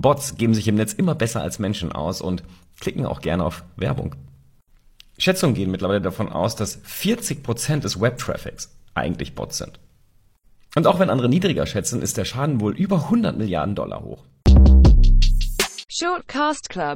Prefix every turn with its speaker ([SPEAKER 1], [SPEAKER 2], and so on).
[SPEAKER 1] Bots geben sich im Netz immer besser als Menschen aus und klicken auch gerne auf Werbung. Schätzungen gehen mittlerweile davon aus, dass 40% des Web-Traffics eigentlich Bots sind. Und auch wenn andere niedriger schätzen, ist der Schaden wohl über 100 Milliarden Dollar hoch.
[SPEAKER 2] Shortcast Club